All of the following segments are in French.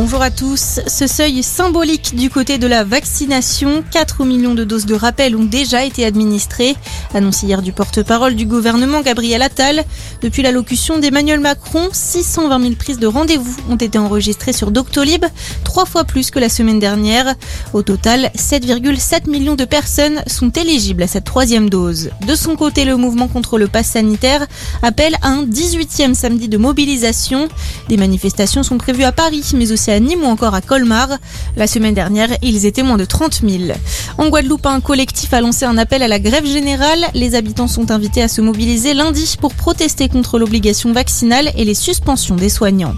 Bonjour à tous. Ce seuil symbolique du côté de la vaccination, 4 millions de doses de rappel ont déjà été administrées, annoncé hier du porte-parole du gouvernement Gabriel Attal. Depuis l'allocution d'Emmanuel Macron, 620 000 prises de rendez-vous ont été enregistrées sur Doctolib, trois fois plus que la semaine dernière. Au total, 7,7 millions de personnes sont éligibles à cette troisième dose. De son côté, le mouvement contre le pass sanitaire appelle à un 18e samedi de mobilisation. Des manifestations sont prévues à Paris, mais aussi à Nîmes ou encore à Colmar. La semaine dernière, ils étaient moins de 30 000. En Guadeloupe, un collectif a lancé un appel à la grève générale. Les habitants sont invités à se mobiliser lundi pour protester contre l'obligation vaccinale et les suspensions des soignants.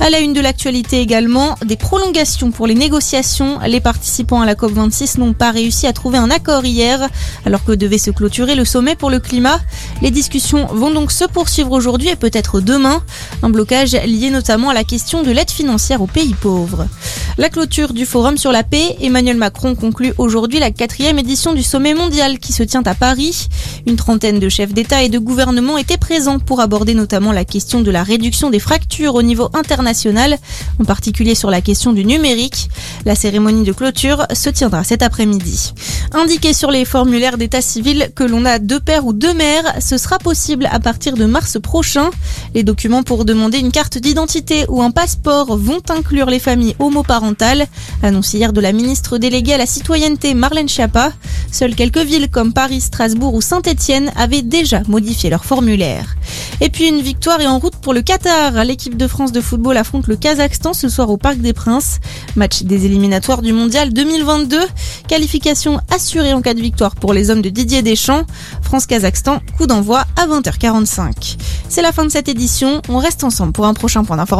À la une de l'actualité également, des prolongations pour les négociations. Les participants à la COP26 n'ont pas réussi à trouver un accord hier, alors que devait se clôturer le sommet pour le climat. Les discussions vont donc se poursuivre aujourd'hui et peut-être demain. Un blocage lié notamment à la question de l'aide financière aux pays pauvres. La clôture du Forum sur la paix, Emmanuel Macron conclut aujourd'hui la quatrième édition du sommet mondial qui se tient à Paris. Une trentaine de chefs d'État et de gouvernement étaient présents pour aborder notamment la question de la réduction des fractures au niveau international, en particulier sur la question du numérique. La cérémonie de clôture se tiendra cet après-midi. Indiqué sur les formulaires d'état civil que l'on a deux pères ou deux mères, ce sera possible à partir de mars prochain. Les documents pour demander une carte d'identité ou un passeport vont inclure les familles homoparentales, annoncé hier de la ministre déléguée à la citoyenneté Marlène Schiappa. Seules quelques villes comme Paris, Strasbourg ou Saint-Étienne avaient déjà modifié leur formulaire. Et puis une victoire est en route pour le Qatar. L'équipe de France de football affronte le Kazakhstan ce soir au Parc des Princes. Match des éliminatoires du Mondial 2022. Qualification assurée en cas de victoire pour les hommes de Didier Deschamps. France-Kazakhstan, coup d'envoi à 20h45. C'est la fin de cette édition. On reste ensemble pour un prochain point d'information.